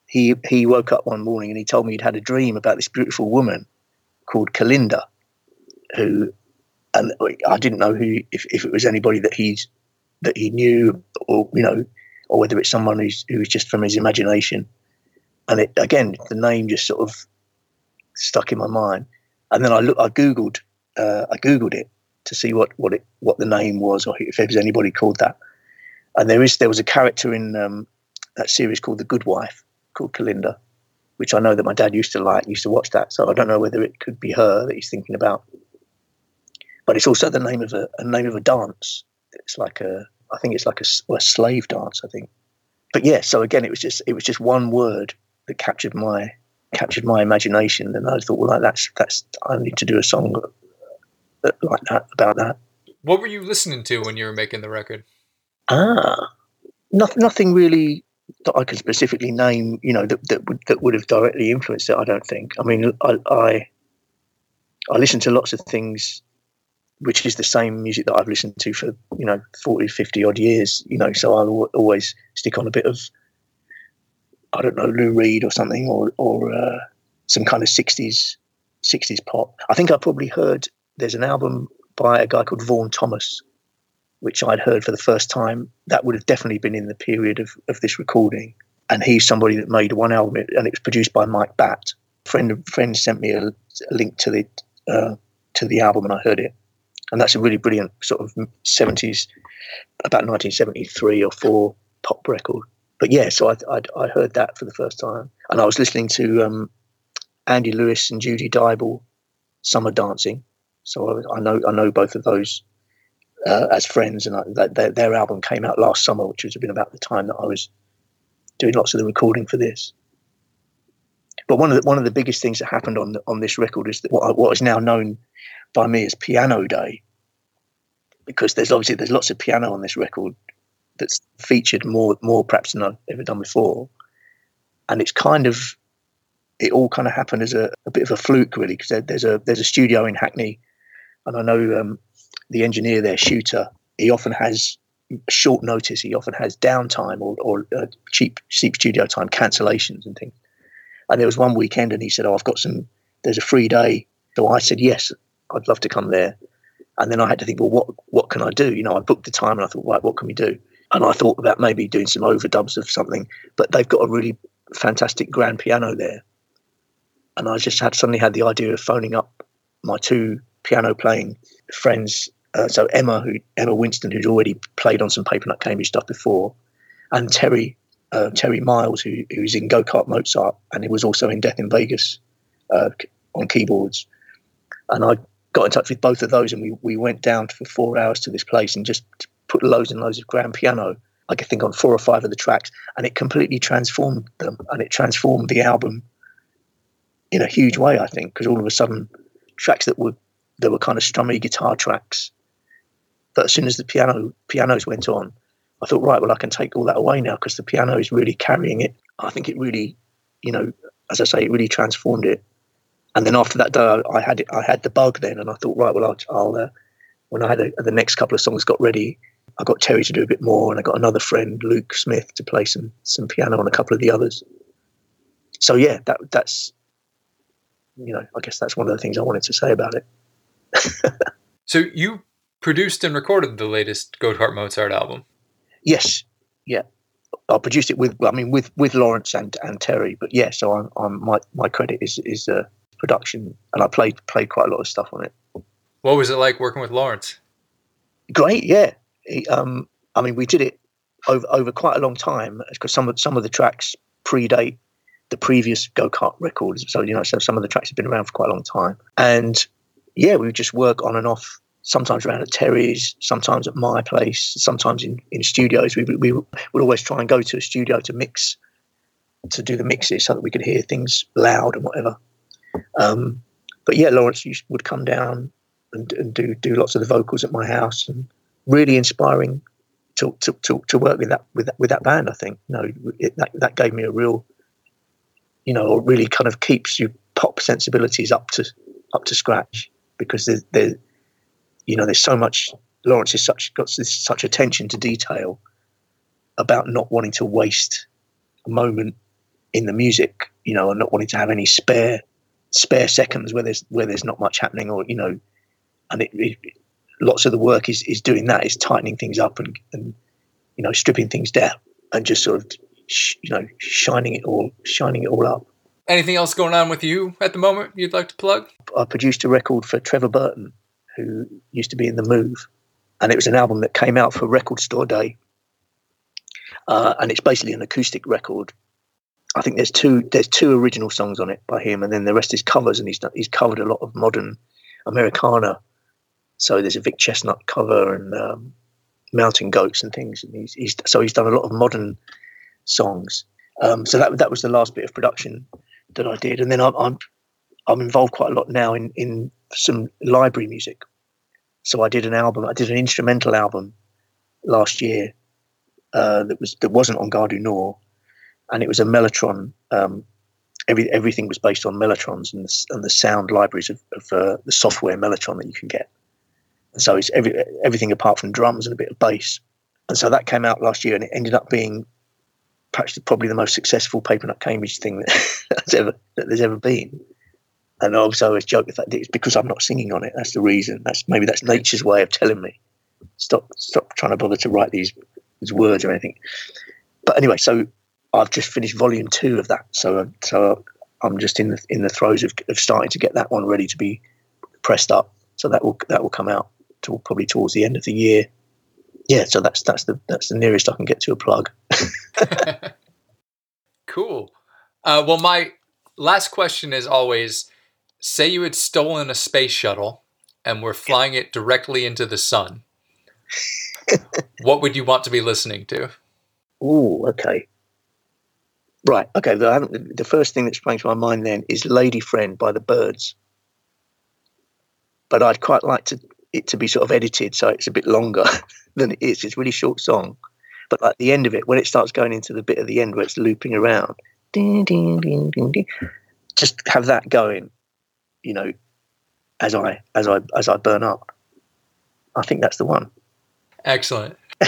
He he woke up one morning and he told me he'd had a dream about this beautiful woman called Kalinda, who, and I didn't know who if, if it was anybody that he's that he knew or you know or whether it's someone who's who's just from his imagination. And it again, the name just sort of stuck in my mind. And then I look, I googled, uh, I googled it to see what what it what the name was or if there was anybody called that. And there is there was a character in um, that series called The Good Wife called Kalinda, which I know that my dad used to like, used to watch that. So I don't know whether it could be her that he's thinking about. But it's also the name of a, a name of a dance. It's like a I think it's like a, a slave dance. I think. But yeah, so again, it was just it was just one word that captured my captured my imagination, and I thought, well, that's that's I need to do a song uh, like that about that. What were you listening to when you were making the record? Ah, nothing, nothing really that I can specifically name. You know, that that would that would have directly influenced it. I don't think. I mean, I I, I listen to lots of things, which is the same music that I've listened to for you know 40, 50 odd years. You know, so I'll always stick on a bit of I don't know Lou Reed or something, or or uh, some kind of sixties sixties pop. I think I probably heard there's an album by a guy called Vaughan Thomas which I'd heard for the first time, that would have definitely been in the period of, of this recording. And he's somebody that made one album, and it was produced by Mike Batt. Friend friend sent me a, a link to the uh, to the album, and I heard it. And that's a really brilliant sort of seventies, about nineteen seventy three or four pop record. But yeah, so I, I I heard that for the first time, and I was listening to um, Andy Lewis and Judy Dyble, Summer Dancing. So I, I know I know both of those uh, as friends, and I, their, their album came out last summer, which was been about the time that I was doing lots of the recording for this. But one of the one of the biggest things that happened on the, on this record is that what, what is now known by me as Piano Day, because there's obviously there's lots of piano on this record that's featured more more perhaps than I've ever done before, and it's kind of it all kind of happened as a, a bit of a fluke really because there, there's a there's a studio in Hackney, and I know um, the engineer there, Shooter, he often has short notice. He often has downtime or, or uh, cheap cheap studio time cancellations and things. And there was one weekend, and he said, "Oh, I've got some. There's a free day." So I said, "Yes, I'd love to come there." And then I had to think, well, what what can I do? You know, I booked the time, and I thought, right, what can we do? And I thought about maybe doing some overdubs of something. But they've got a really fantastic grand piano there, and I just had suddenly had the idea of phoning up my two piano playing friends. Uh, so Emma, who Emma Winston, who's already played on some Papernut Cambridge stuff before, and Terry uh, Terry Miles, who who's in Go Kart Mozart, and he was also in Death in Vegas uh, on keyboards. And I got in touch with both of those, and we we went down for four hours to this place and just put loads and loads of grand piano. I could think on four or five of the tracks, and it completely transformed them, and it transformed the album in a huge way. I think because all of a sudden, tracks that were there were kind of strummy guitar tracks. But as soon as the piano pianos went on, I thought, right, well, I can take all that away now because the piano is really carrying it. I think it really, you know, as I say, it really transformed it. And then after that day, I, I had it, I had the bug then, and I thought, right, well, I'll, I'll uh, when I had a, the next couple of songs got ready, I got Terry to do a bit more, and I got another friend, Luke Smith, to play some some piano on a couple of the others. So yeah, that that's you know, I guess that's one of the things I wanted to say about it. (laughs) So you produced and recorded the latest Go Kart Mozart album. Yes, yeah. I produced it with, I mean, with with Lawrence and and Terry. But yeah, so I'm, I'm my my credit is is uh, production, and I played played quite a lot of stuff on it. What was it like working with Lawrence? Great, yeah. He, um, I mean, we did it over over quite a long time because some of some of the tracks predate the previous go kart records. So you know, so some of the tracks have been around for quite a long time, and yeah, we would just work on and off. Sometimes around at Terry's, sometimes at my place, sometimes in, in studios. We, we would always try and go to a studio to mix, to do the mixes so that we could hear things loud and whatever. Um, but yeah, Lawrence would come down and, and do do lots of the vocals at my house, and really inspiring to to, to, to work with that with with that band. I think you know it, that that gave me a real, you know, really kind of keeps your pop sensibilities up to up to scratch because there's there, you know, there's so much. Lawrence has such got this, such attention to detail about not wanting to waste a moment in the music, you know, and not wanting to have any spare spare seconds where there's where there's not much happening, or you know, and it, it lots of the work is is doing that, is tightening things up and and you know stripping things down and just sort of sh- you know shining it all shining it all up. Anything else going on with you at the moment you'd like to plug? I produced a record for Trevor Burton, who used to be in the Move, and it was an album that came out for Record Store Day, uh, and it's basically an acoustic record. I think there's two there's two original songs on it by him, and then the rest is covers, and he's done, he's covered a lot of modern Americana. So there's a Vic Chesnutt cover and um, Mountain Goats and things, and he's, he's so he's done a lot of modern songs. Um, so that that was the last bit of production that I did, and then I'm I'm, I'm involved quite a lot now in in some library music. So I did an album. I did an instrumental album last year uh, that was that wasn't on Gare du Nord, and it was a Mellotron. Um, every everything was based on Mellotrons and the, and the sound libraries of, of uh, the software Mellotron that you can get. And so it's every, everything apart from drums and a bit of bass. And so that came out last year, and it ended up being perhaps probably the most successful Papernut Cambridge thing that, (laughs) that's ever that there's ever been. And obviously, I always joke the fact that it's because I'm not singing on it. That's the reason. That's maybe that's nature's way of telling me stop stop trying to bother to write these these words or anything. But anyway, so I've just finished volume two of that. So so I'm just in the in the throes of, of starting to get that one ready to be pressed up. So that will that will come out to probably towards the end of the year. Yeah, so that's that's the that's the nearest I can get to a plug. (laughs) (laughs) Cool. Uh, well, my last question is always say you had stolen a space shuttle and were flying it directly into the sun. (laughs) what would you want to be listening to? Oh, okay. Right. Okay. The, the first thing that sprang to my mind then is "Lady Friend" by the Byrds, but I'd quite like to it to be sort of edited so it's a bit longer (laughs) than it is. It's a really short song, but at the end of it, when it starts going into the bit at the end where it's looping around, ding, ding, ding, ding, ding, just have that going, you know, as I as I as I burn up. I think that's the one. Excellent. (laughs)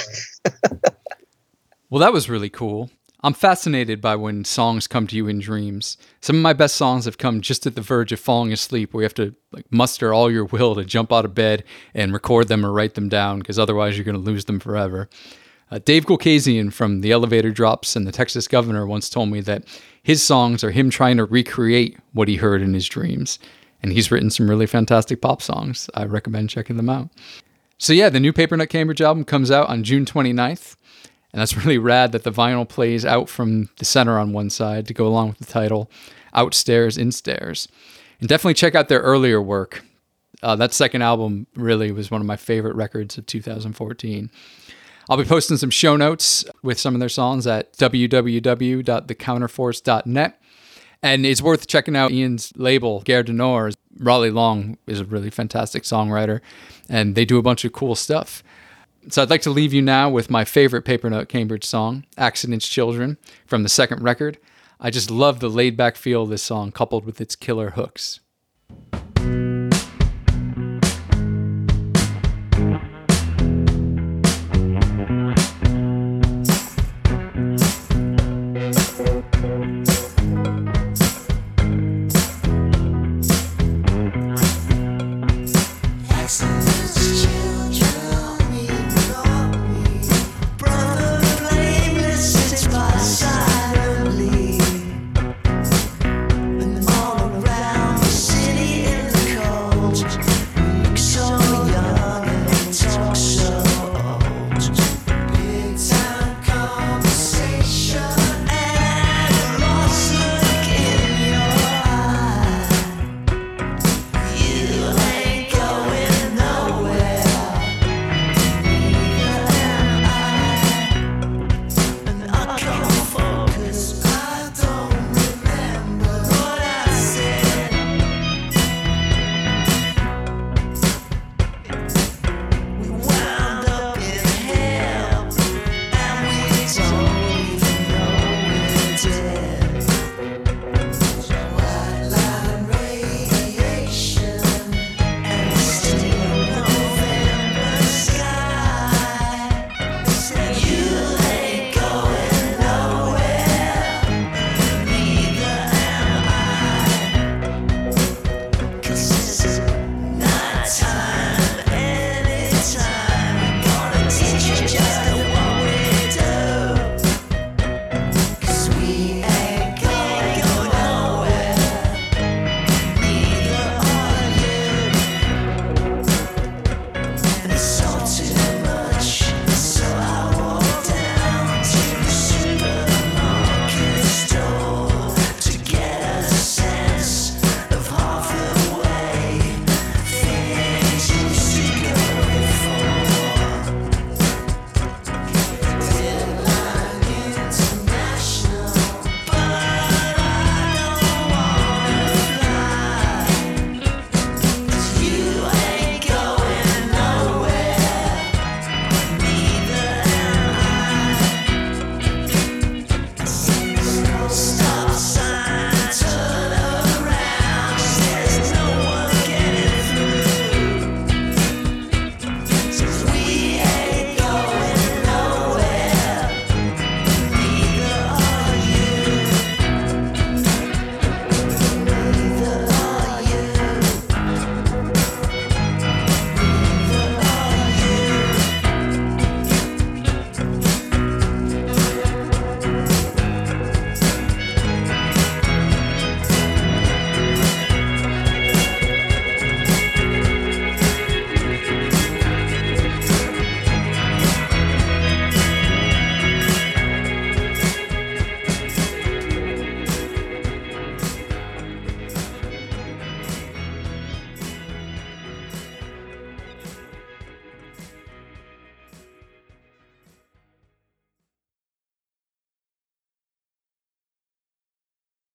Well, that was really cool. I'm fascinated by when songs come to you in dreams. Some of my best songs have come just at the verge of falling asleep, where you have to like muster all your will to jump out of bed and record them or write them down, because otherwise you're going to lose them forever. Uh, Dave Gulkazian from The Elevator Drops and The Texas Governor once told me that his songs are him trying to recreate what he heard in his dreams. And he's written some really fantastic pop songs. I recommend checking them out. So, yeah, the new Papernut Cambridge album comes out on June 29th. And that's (laughs) really rad that the vinyl plays out from the center on one side to go along with the title, Outstairs, Instairs. And definitely check out their earlier work. Uh, that second album really was one of my favorite records of 2014. I'll be posting some show notes with some of their songs at www.thecounterforce.net. And it's worth checking out Ian's label, Gare du Nord. Raleigh Long is a really fantastic songwriter, and they do a bunch of cool stuff. So I'd like to leave you now with my favorite Papernut Cambridge song, Accidents Children, from the second record. I just love the laid back feel of this song coupled with its killer hooks.